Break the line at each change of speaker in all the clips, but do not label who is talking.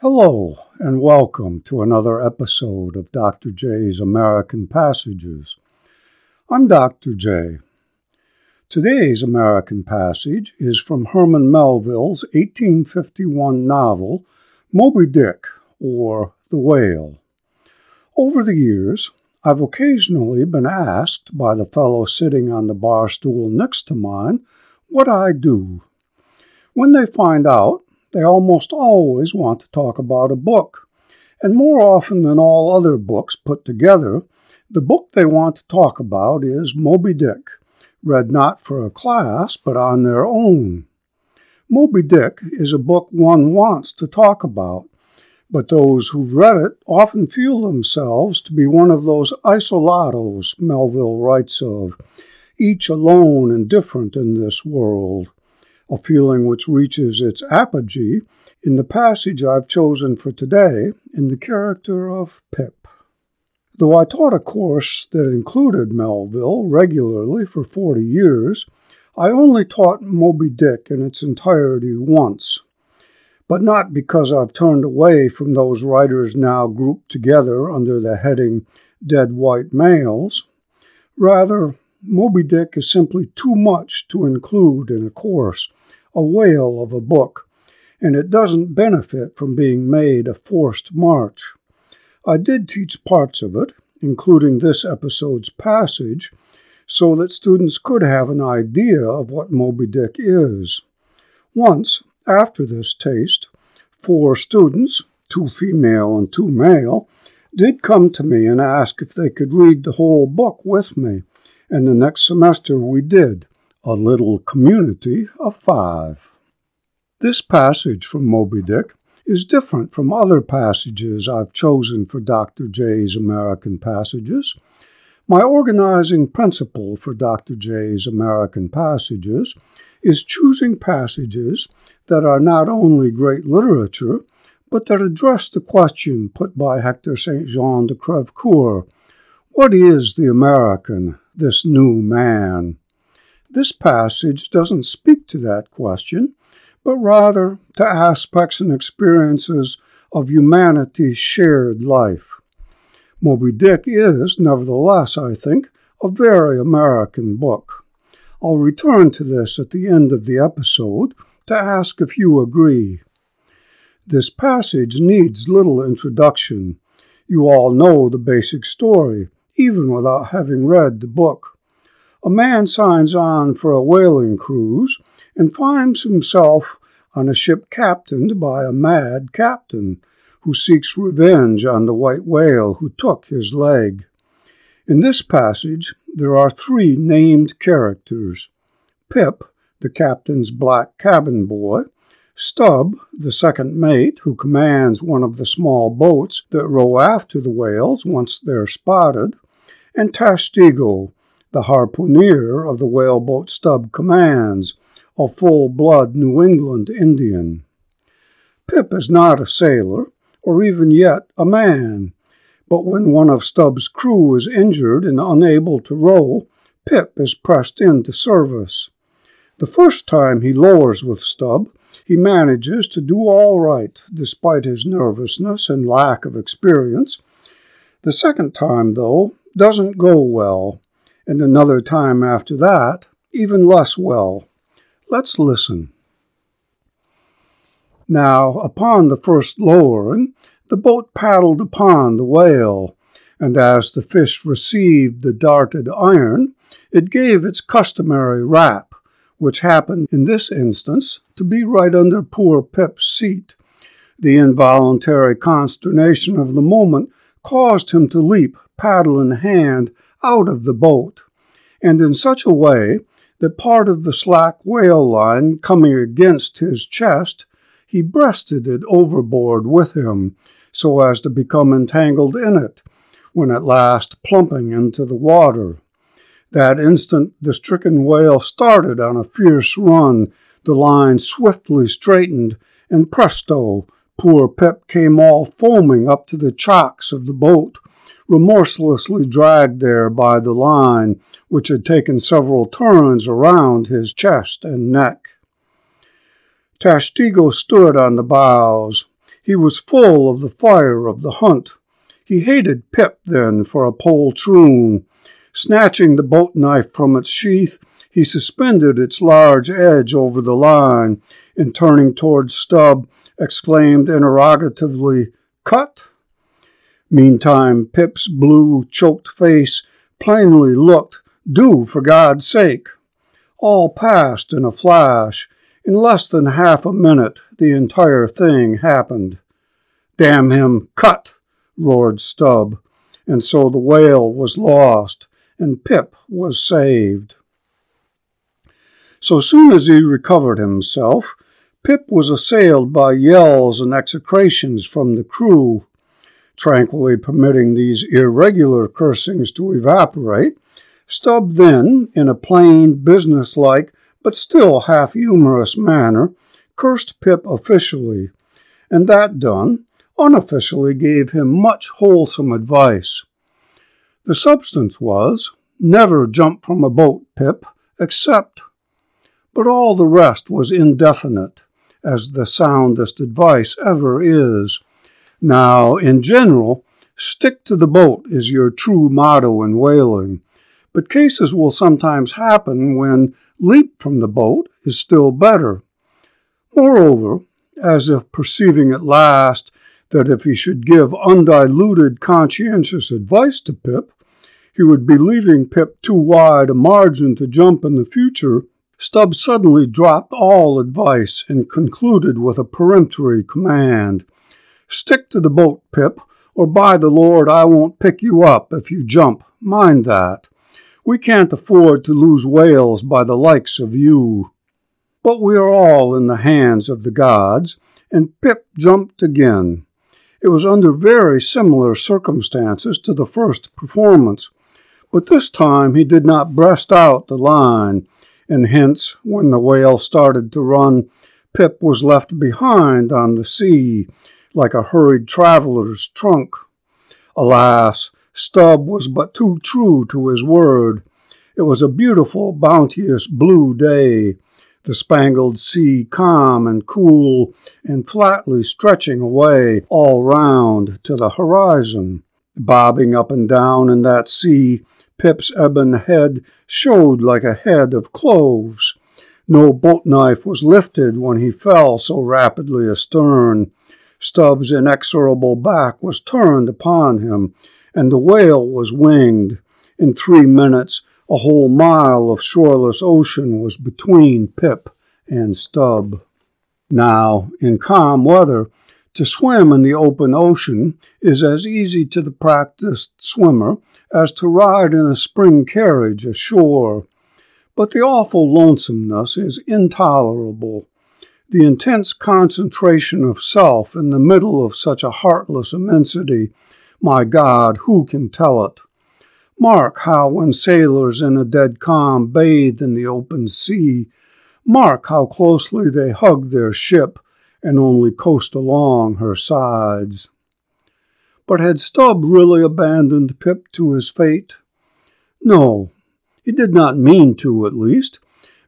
Hello, and welcome to another episode of Dr. J's American Passages. I'm Dr. J. Today's American passage is from Herman Melville's 1851 novel, Moby Dick, or The Whale. Over the years, I've occasionally been asked by the fellow sitting on the bar stool next to mine what I do. When they find out, they almost always want to talk about a book. And more often than all other books put together, the book they want to talk about is Moby Dick, read not for a class, but on their own. Moby Dick is a book one wants to talk about, but those who've read it often feel themselves to be one of those isolatoes Melville writes of, each alone and different in this world, a feeling which reaches its apogee in the passage I've chosen for today in the character of Pip. Though I taught a course that included Melville regularly for 40 years, I only taught Moby Dick in its entirety once. But not because I've turned away from those writers now grouped together under the heading Dead White Males. Rather, Moby Dick is simply too much to include in a course, a whale of a book, and it doesn't benefit from being made a forced march. I did teach parts of it, including this episode's passage, so that students could have an idea of what Moby Dick is. Once, after this taste, four students, two female and two male, did come to me and ask if they could read the whole book with me and the next semester we did, a little community of five. This passage from Moby Dick is different from other passages I've chosen for Dr. J's American Passages. My organizing principle for Dr. J's American Passages is choosing passages that are not only great literature, but that address the question put by Hector St. Jean de Crevecoeur What is the American? This new man? This passage doesn't speak to that question, but rather to aspects and experiences of humanity's shared life. Moby Dick is, nevertheless, I think, a very American book. I'll return to this at the end of the episode to ask if you agree. This passage needs little introduction. You all know the basic story even without having read the book. A man signs on for a whaling cruise and finds himself on a ship captained by a mad captain who seeks revenge on the white whale who took his leg. In this passage, there are three named characters Pip, the captain's black cabin boy, Stubb, the second mate, who commands one of the small boats that row after the whales once they're spotted, and Tashtego, the harpooner of the whaleboat Stubb commands, a full blood New England Indian. Pip is not a sailor, or even yet a man, but when one of Stubb's crew is injured and unable to row, Pip is pressed into service. The first time he lowers with Stubb, he manages to do all right despite his nervousness and lack of experience. The second time, though, doesn't go well, and another time after that, even less well. Let's listen. Now, upon the first lowering, the boat paddled upon the whale, and as the fish received the darted iron, it gave its customary rap, which happened in this instance to be right under poor Pip's seat. The involuntary consternation of the moment caused him to leap paddle in hand out of the boat, and in such a way that part of the slack whale line coming against his chest, he breasted it overboard with him, so as to become entangled in it, when at last plumping into the water. That instant the stricken whale started on a fierce run, the line swiftly straightened, and presto, poor Pip came all foaming up to the chocks of the boat, remorselessly dragged there by the line, which had taken several turns around his chest and neck. Tashtego stood on the bows. He was full of the fire of the hunt. He hated Pip then for a poltroon. Snatching the boat knife from its sheath, he suspended its large edge over the line, and turning towards Stubb, exclaimed interrogatively, Cut? Meantime, Pip's blue, choked face plainly looked, Do, for God's sake! All passed in a flash. In less than half a minute, the entire thing happened. Damn him, cut! roared Stubb, and so the whale was lost, and Pip was saved. So soon as he recovered himself, Pip was assailed by yells and execrations from the crew. Tranquilly permitting these irregular cursings to evaporate, Stubb then, in a plain, businesslike, but still half humorous manner, cursed Pip officially, and that done, unofficially gave him much wholesome advice. The substance was, never jump from a boat, Pip, except. But all the rest was indefinite, as the soundest advice ever is. Now, in general, stick to the boat is your true motto in whaling, but cases will sometimes happen when leap from the boat is still better. Moreover, as if perceiving at last that if he should give undiluted conscientious advice to Pip, he would be leaving Pip too wide a margin to jump in the future, Stubb suddenly dropped all advice and concluded with a peremptory command Stick to the boat, Pip, or by the Lord, I won't pick you up if you jump. Mind that. We can't afford to lose whales by the likes of you. But we are all in the hands of the gods, and Pip jumped again. It was under very similar circumstances to the first performance, but this time he did not breast out the line, and hence, when the whale started to run, Pip was left behind on the sea, like a hurried traveler's trunk. Alas, Stubb was but too true to his word. It was a beautiful, bounteous blue day, the spangled sea calm and cool and flatly stretching away all round to the horizon. Bobbing up and down in that sea, Pip's ebon head showed like a head of cloves. No boat knife was lifted when he fell so rapidly astern. Stubb's inexorable back was turned upon him, and the whale was winged. In three minutes, a whole mile of shoreless ocean was between Pip and Stubb. Now, in calm weather, to swim in the open ocean is as easy to the practiced swimmer as to ride in a spring carriage ashore. But the awful lonesomeness is intolerable. The intense concentration of self in the middle of such a heartless immensity, my God, who can tell it? Mark how, when sailors in a dead calm bathe in the open sea, mark how closely they hug their ship and only coast along her sides. But had Stubb really abandoned Pip to his fate? No, he did not mean to, at least,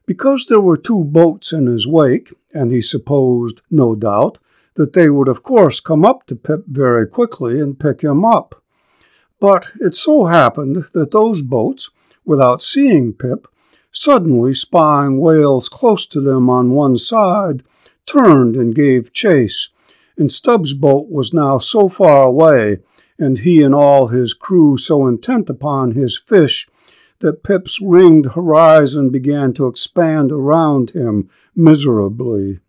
because there were two boats in his wake, and he supposed, no doubt, that they would of course come up to Pip very quickly and pick him up. But it so happened that those boats, without seeing Pip, suddenly spying whales close to them on one side, turned and gave chase, and Stubb's boat was now so far away, and he and all his crew so intent upon his fish, that Pip's ringed horizon began to expand around him miserably.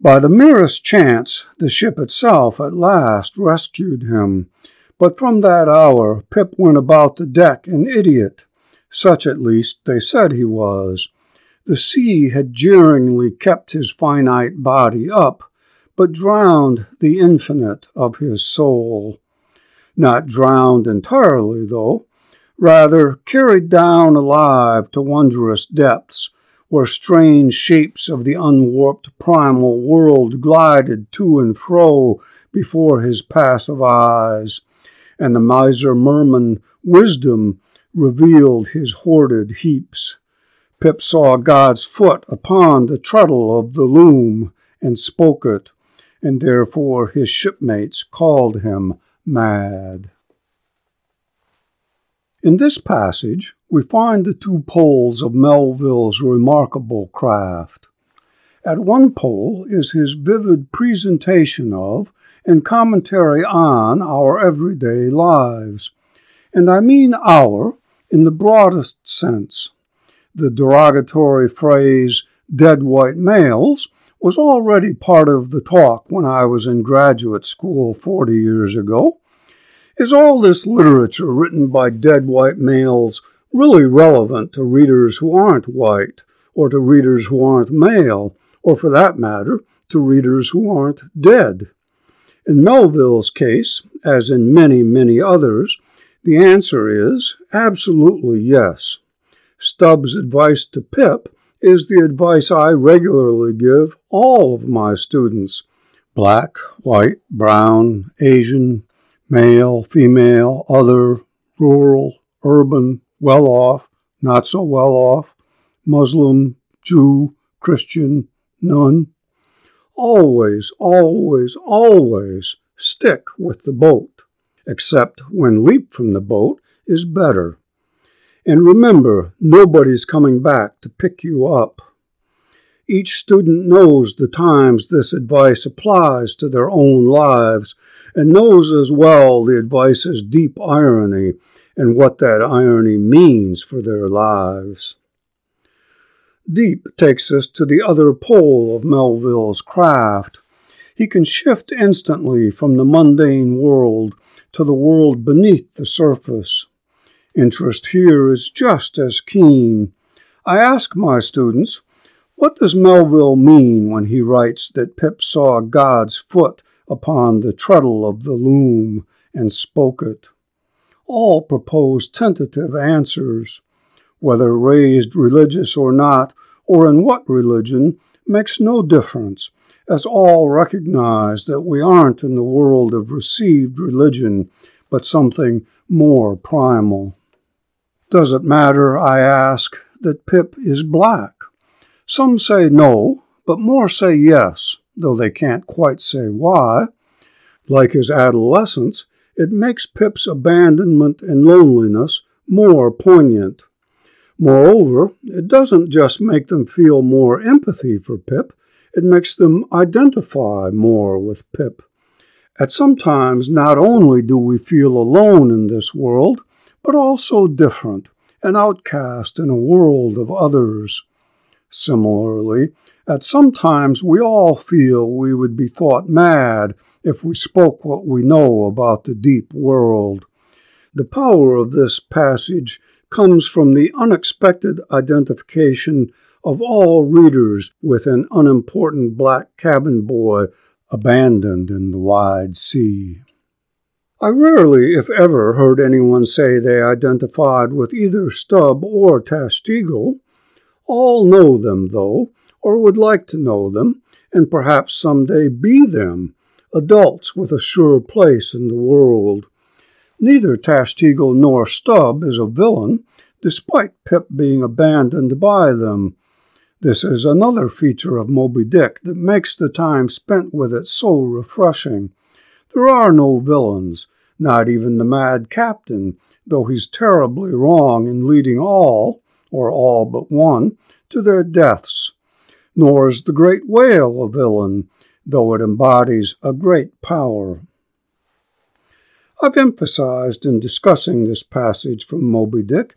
By the merest chance, the ship itself at last rescued him, but from that hour Pip went about the deck an idiot. Such at least they said he was. The sea had jeeringly kept his finite body up, but drowned the infinite of his soul. Not drowned entirely, though, rather carried down alive to wondrous depths, where strange shapes of the unwarped primal world glided to and fro before his passive eyes and the miser merman wisdom revealed his hoarded heaps. Pip saw God's foot upon the treadle of the loom and spoke it, and therefore his shipmates called him mad. In this passage, we find the two poles of Melville's remarkable craft. At one pole is his vivid presentation of and commentary on our everyday lives. And I mean our in the broadest sense. The derogatory phrase, dead white males, was already part of the talk when I was in graduate school 40 years ago. Is all this literature written by dead white males really relevant to readers who aren't white, or to readers who aren't male, or for that matter, to readers who aren't dead? In Melville's case, as in many, many others, the answer is absolutely yes. Stubb's advice to Pip is the advice I regularly give all of my students black, white, brown, Asian, male, female, other, rural, urban, well off, not so well off, Muslim, Jew, Christian, none. Always, always, always stick with the boat, except when leap from the boat is better. And remember, nobody's coming back to pick you up. Each student knows the times this advice applies to their own lives and knows as well the advice's deep irony and what that irony means for their lives. Deep takes us to the other pole of Melville's craft. He can shift instantly from the mundane world to the world beneath the surface. Interest here is just as keen. I ask my students, what does Melville mean when he writes that Pip saw God's foot upon the treadle of the loom and spoke it? All propose tentative answers whether raised religious or not, or in what religion, makes no difference, as all recognize that we aren't in the world of received religion, but something more primal. Does it matter, I ask, that Pip is black? Some say no, but more say yes, though they can't quite say why. Like his adolescence, it makes Pip's abandonment and loneliness more poignant. Moreover, it doesn't just make them feel more empathy for Pip, it makes them identify more with Pip. At some times, not only do we feel alone in this world, but also different, an outcast in a world of others. Similarly, at some times we all feel we would be thought mad if we spoke what we know about the deep world. The power of this passage comes from the unexpected identification of all readers with an unimportant black cabin boy abandoned in the wide sea. I rarely, if ever, heard anyone say they identified with either Stubb or Tashtego. All know them, though, or would like to know them, and perhaps some day be them, adults with a sure place in the world. Neither Tashtego nor Stubb is a villain, despite Pip being abandoned by them. This is another feature of Moby Dick that makes the time spent with it so refreshing. There are no villains, not even the mad captain, though he's terribly wrong in leading all, or all but one, to their deaths. Nor is the great whale a villain, though it embodies a great power. I've emphasized in discussing this passage from Moby Dick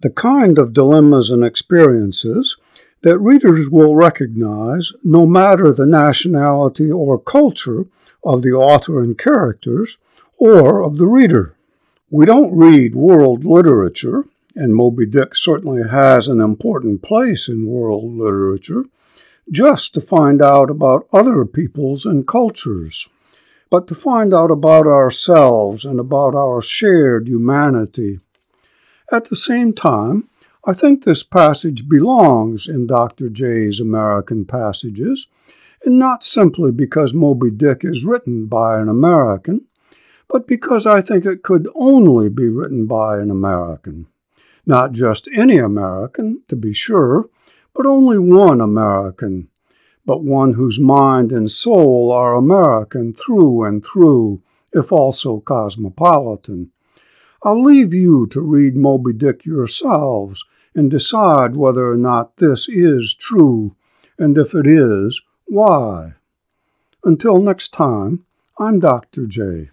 the kind of dilemmas and experiences that readers will recognize no matter the nationality or culture of the author and characters or of the reader. We don't read world literature, and Moby Dick certainly has an important place in world literature, just to find out about other peoples and cultures, but to find out about ourselves and about our shared humanity. At the same time, I think this passage belongs in Dr. J's American Passages, and not simply because Moby Dick is written by an American, but because I think it could only be written by an American. Not just any American, to be sure, but only one American. but one whose mind and soul are American through and through, if also cosmopolitan. I'll leave you to read Moby Dick yourselves and decide whether or not this is true, and if it is, why. Until next time, I'm Dr. J.